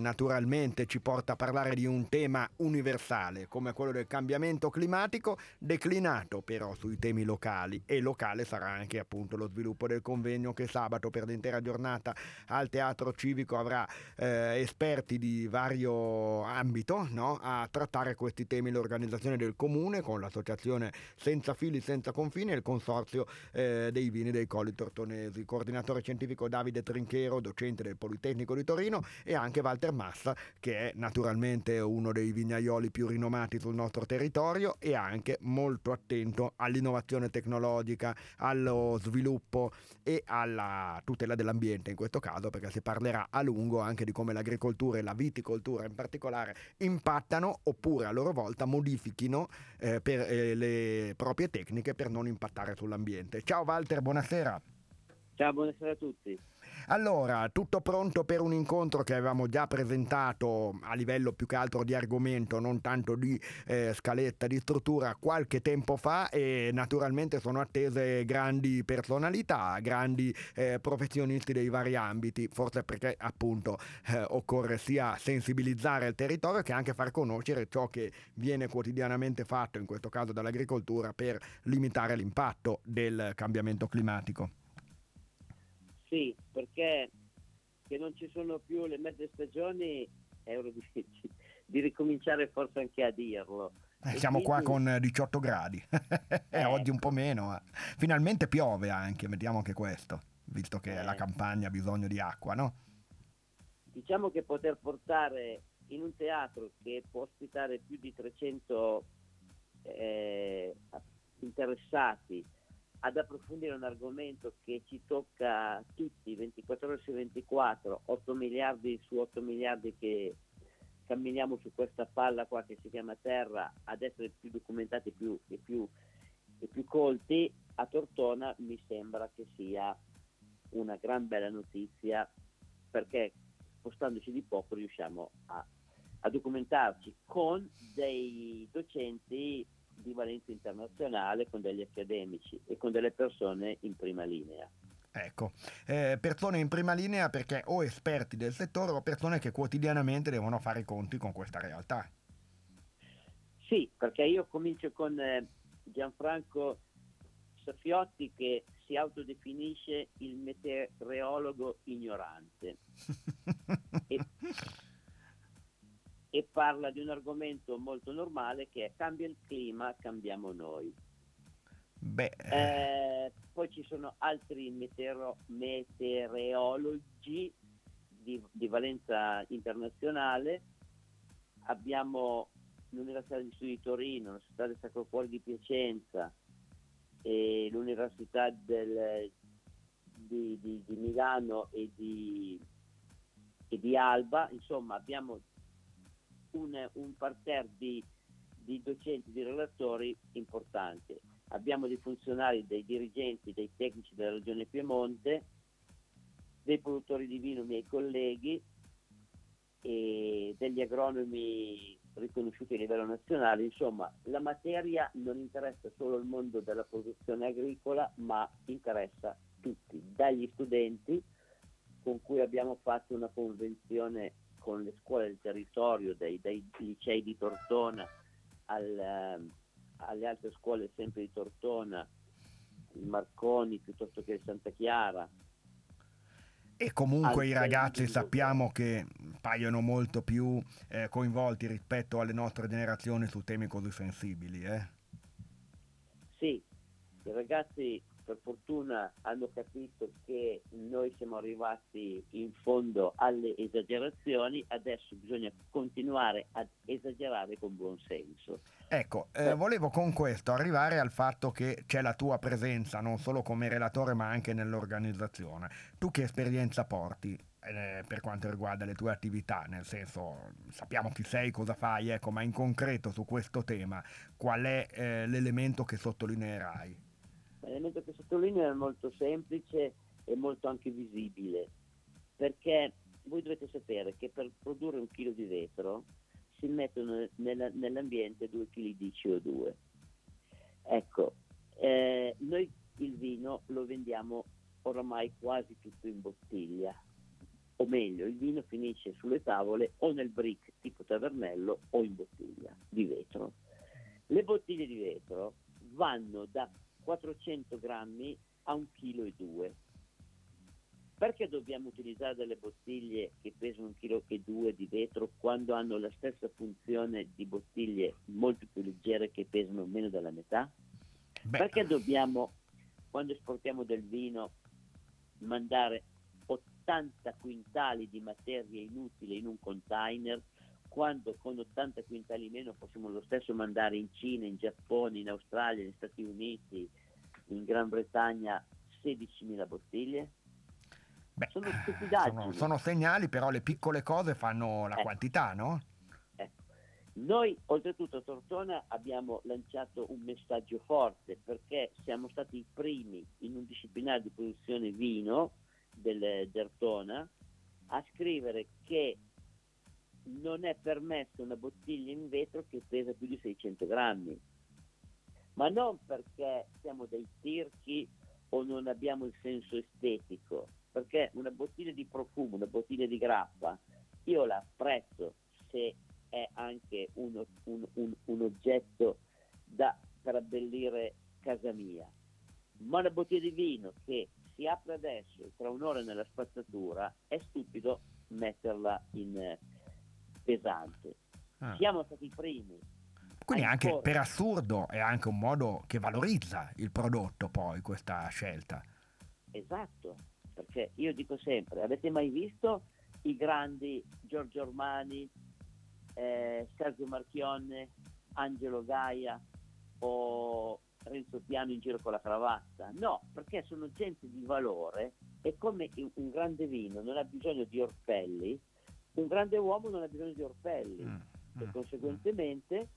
naturalmente ci porta a parlare di un tema universale come quello del cambiamento climatico, declinato però sui temi locali e locale sarà anche appunto lo sviluppo del convegno che sabato per l'intera giornata al Teatro Civico avrà eh, esperti di vario ambito no? a trattare questi temi l'organizzazione del comune con l'associazione Senza Fili Senza Confini e il consorzio eh, dei vini dei Colli Tortonesi, coordinatore scientifico Davide Trinchero, docente del Politecnico di Torino e anche Walter Massa, che è naturalmente uno dei vignaioli più rinomati sul nostro territorio e anche molto attento all'innovazione tecnologica, allo sviluppo e alla tutela dell'ambiente in questo caso, perché si parlerà a lungo anche di come l'agricoltura e la viticoltura in particolare impattano oppure a loro volta modifichino eh, per, eh, le proprie tecniche per non impattare sull'ambiente. Ciao Walter, buonasera. Ciao, buonasera a tutti. Allora, tutto pronto per un incontro che avevamo già presentato a livello più che altro di argomento, non tanto di eh, scaletta, di struttura, qualche tempo fa e naturalmente sono attese grandi personalità, grandi eh, professionisti dei vari ambiti, forse perché appunto eh, occorre sia sensibilizzare il territorio che anche far conoscere ciò che viene quotidianamente fatto, in questo caso dall'agricoltura, per limitare l'impatto del cambiamento climatico. Sì, perché che non ci sono più le mezze stagioni è ora di, di ricominciare forse anche a dirlo. Eh, siamo quindi... qua con 18 gradi, eh, oggi un po' meno. Eh. Finalmente piove anche, vediamo anche questo, visto che eh. la campagna ha bisogno di acqua, no? Diciamo che poter portare in un teatro che può ospitare più di 300 eh, interessati ad approfondire un argomento che ci tocca tutti 24 ore su 24, 8 miliardi su 8 miliardi che camminiamo su questa palla qua che si chiama Terra, ad essere più documentati più, e, più, e più colti, a Tortona mi sembra che sia una gran bella notizia perché spostandoci di poco riusciamo a, a documentarci con dei docenti di valenza internazionale con degli accademici e con delle persone in prima linea. Ecco, eh, persone in prima linea perché o esperti del settore o persone che quotidianamente devono fare i conti con questa realtà. Sì, perché io comincio con eh, Gianfranco Safiotti che si autodefinisce il meteorologo ignorante. parla di un argomento molto normale che è cambia il clima, cambiamo noi. Beh. Eh, poi ci sono altri meteoro, meteorologi di, di, valenza internazionale, abbiamo l'Università di Studi di Torino, l'Università del Sacro Cuore di Piacenza e l'Università del, di, di, di, Milano e di, e di Alba, insomma abbiamo un, un parterre di, di docenti, di relatori importante. Abbiamo dei funzionari, dei dirigenti, dei tecnici della Regione Piemonte, dei produttori di vino, miei colleghi, e degli agronomi riconosciuti a livello nazionale. Insomma, la materia non interessa solo il mondo della produzione agricola, ma interessa tutti, dagli studenti con cui abbiamo fatto una convenzione con le scuole del territorio, dai, dai licei di Tortona al, ehm, alle altre scuole sempre di Tortona, il Marconi piuttosto che il Santa Chiara. E comunque i ragazzi sappiamo che paiono molto più eh, coinvolti rispetto alle nostre generazioni su temi così sensibili. Eh? Sì, i ragazzi per fortuna hanno capito che noi siamo arrivati in fondo alle esagerazioni, adesso bisogna continuare ad esagerare con buon senso. Ecco, eh, volevo con questo arrivare al fatto che c'è la tua presenza non solo come relatore ma anche nell'organizzazione. Tu che esperienza porti? Eh, per quanto riguarda le tue attività, nel senso sappiamo chi sei, cosa fai, ecco, ma in concreto su questo tema qual è eh, l'elemento che sottolineerai? L'elemento che sottolineo è molto semplice e molto anche visibile, perché voi dovete sapere che per produrre un chilo di vetro si mettono nella, nell'ambiente due kg di CO2. Ecco, eh, noi il vino lo vendiamo oramai quasi tutto in bottiglia, o meglio, il vino finisce sulle tavole o nel brick tipo tavernello o in bottiglia di vetro. Le bottiglie di vetro vanno da 400 grammi a 1,2 kg. Perché dobbiamo utilizzare delle bottiglie che pesano 1,2 kg di vetro quando hanno la stessa funzione di bottiglie molto più leggere che pesano meno della metà? Beh. Perché dobbiamo, quando esportiamo del vino, mandare 80 quintali di materia inutile in un container quando con 80 quintali meno possiamo lo stesso mandare in Cina, in Giappone, in Australia, negli Stati Uniti, in Gran Bretagna 16.000 bottiglie? Beh, sono Sono, sono, segnali, però le piccole cose fanno la eh. quantità, no? Eh. Noi oltretutto a Tortona abbiamo lanciato un messaggio forte perché siamo stati i primi in un disciplinare di produzione vino del Dertona a scrivere che non è permessa una bottiglia in vetro che pesa più di 600 grammi, ma non perché siamo dei tirchi o non abbiamo il senso estetico, perché una bottiglia di profumo, una bottiglia di grappa, io la apprezzo se è anche un, un, un, un oggetto da, per abbellire casa mia, ma una bottiglia di vino che si apre adesso tra un'ora nella spazzatura, è stupido metterla in pesante. Ah. Siamo stati i primi. Quindi anche per assurdo è anche un modo che valorizza il prodotto poi questa scelta. Esatto, perché io dico sempre, avete mai visto i grandi Giorgio Ormani, eh, Sergio Marchionne, Angelo Gaia o Renzo Piano in giro con la cravatta, no, perché sono gente di valore e come un grande vino non ha bisogno di orpelli, un grande uomo non ha bisogno di orpelli. Mm, e mm, conseguentemente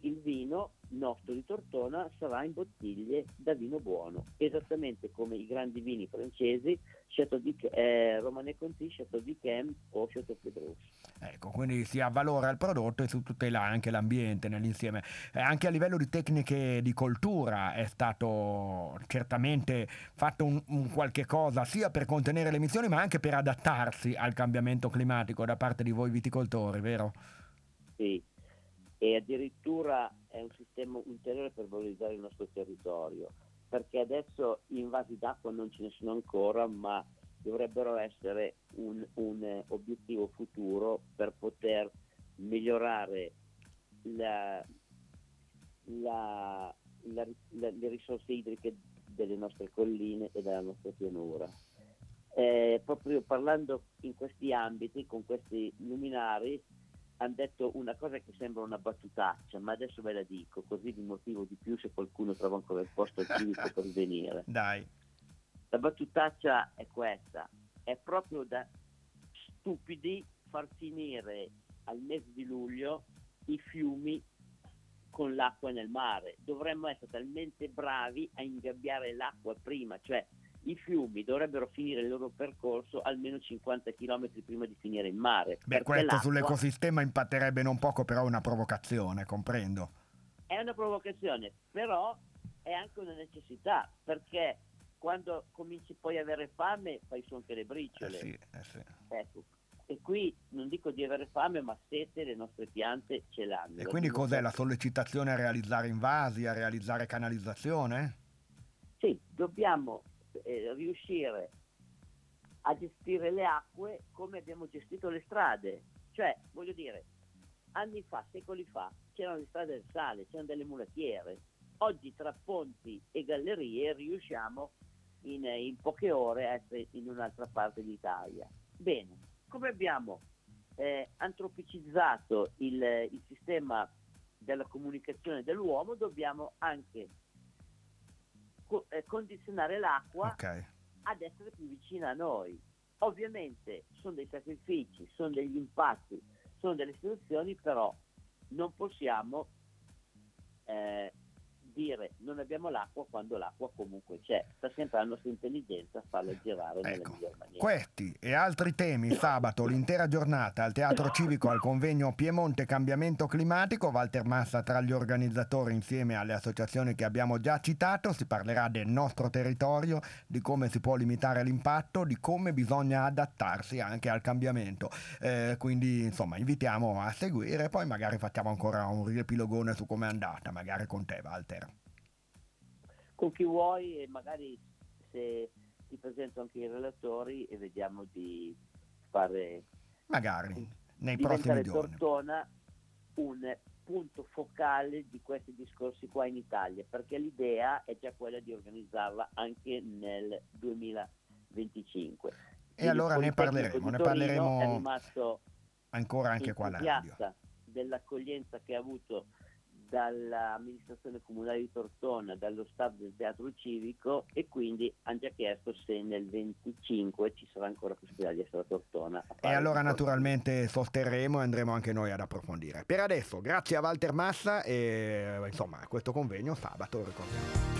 il vino nostro di Tortona sarà in bottiglie da vino buono, esattamente come i grandi vini francesi, Chateau di, eh, Romane Conti, Chateau di Chem o Chateau Pedros. Ecco, quindi si avvalora il prodotto e si tutela anche l'ambiente nell'insieme. Eh, anche a livello di tecniche di coltura è stato certamente fatto un, un qualche cosa sia per contenere le emissioni ma anche per adattarsi al cambiamento climatico da parte di voi viticoltori, vero? Sì, e addirittura è un sistema ulteriore per valorizzare il nostro territorio, perché adesso invasi d'acqua non ce ne sono ancora, ma dovrebbero essere un, un obiettivo futuro per poter migliorare la, la, la, le risorse idriche delle nostre colline e della nostra pianura. Eh, proprio parlando in questi ambiti, con questi luminari, hanno detto una cosa che sembra una battutaccia, ma adesso ve la dico, così vi motivo di più se qualcuno trova ancora il posto al civico per venire. Dai. La battutaccia è questa, è proprio da stupidi far finire al mese di luglio i fiumi con l'acqua nel mare. Dovremmo essere talmente bravi a ingabbiare l'acqua prima, cioè i fiumi dovrebbero finire il loro percorso almeno 50 km prima di finire in mare. Beh, questo sull'ecosistema impatterebbe non poco, però è una provocazione, comprendo. È una provocazione, però è anche una necessità, perché quando cominci poi a avere fame fai su anche le briciole. Eh sì, eh sì. Ecco. E qui non dico di avere fame, ma sete le nostre piante ce l'hanno. E quindi cos'è la sollecitazione a realizzare invasi, a realizzare canalizzazione? Sì, dobbiamo riuscire a gestire le acque come abbiamo gestito le strade. Cioè, voglio dire, anni fa, secoli fa, c'erano le strade del sale, c'erano delle mulattiere. Oggi tra ponti e gallerie riusciamo in, in poche ore a essere in un'altra parte d'Italia. Bene, come abbiamo eh, antropicizzato il, il sistema della comunicazione dell'uomo, dobbiamo anche co- eh, condizionare l'acqua okay. ad essere più vicina a noi. Ovviamente sono dei sacrifici, sono degli impatti, sono delle situazioni, però non possiamo eh, dire non abbiamo l'acqua quando l'acqua comunque c'è. Sta sempre la nostra intelligenza a farla girare ecco, nella miglior maniera. Questi e altri temi sabato l'intera giornata al Teatro Civico al convegno Piemonte Cambiamento Climatico. Walter Massa tra gli organizzatori insieme alle associazioni che abbiamo già citato. Si parlerà del nostro territorio, di come si può limitare l'impatto, di come bisogna adattarsi anche al cambiamento. Eh, quindi insomma invitiamo a seguire, poi magari facciamo ancora un riepilogone su come è andata, magari con te Walter. Con chi vuoi e magari se ti presento anche i relatori e vediamo di fare magari nei prossimi giorni. Tortona un punto focale di questi discorsi qua in Italia, perché l'idea è già quella di organizzarla anche nel 2025. E Quindi allora ne parleremo, ne parleremo ancora anche qua alla radio. dell'accoglienza che ha avuto dall'amministrazione comunale di Tortona, dallo staff del teatro civico e quindi hanno già chiesto se nel 25 ci sarà ancora possibilità di essere a Tortona. A e allora naturalmente sosterremo e andremo anche noi ad approfondire. Per adesso grazie a Walter Massa e insomma questo convegno sabato ricordiamo.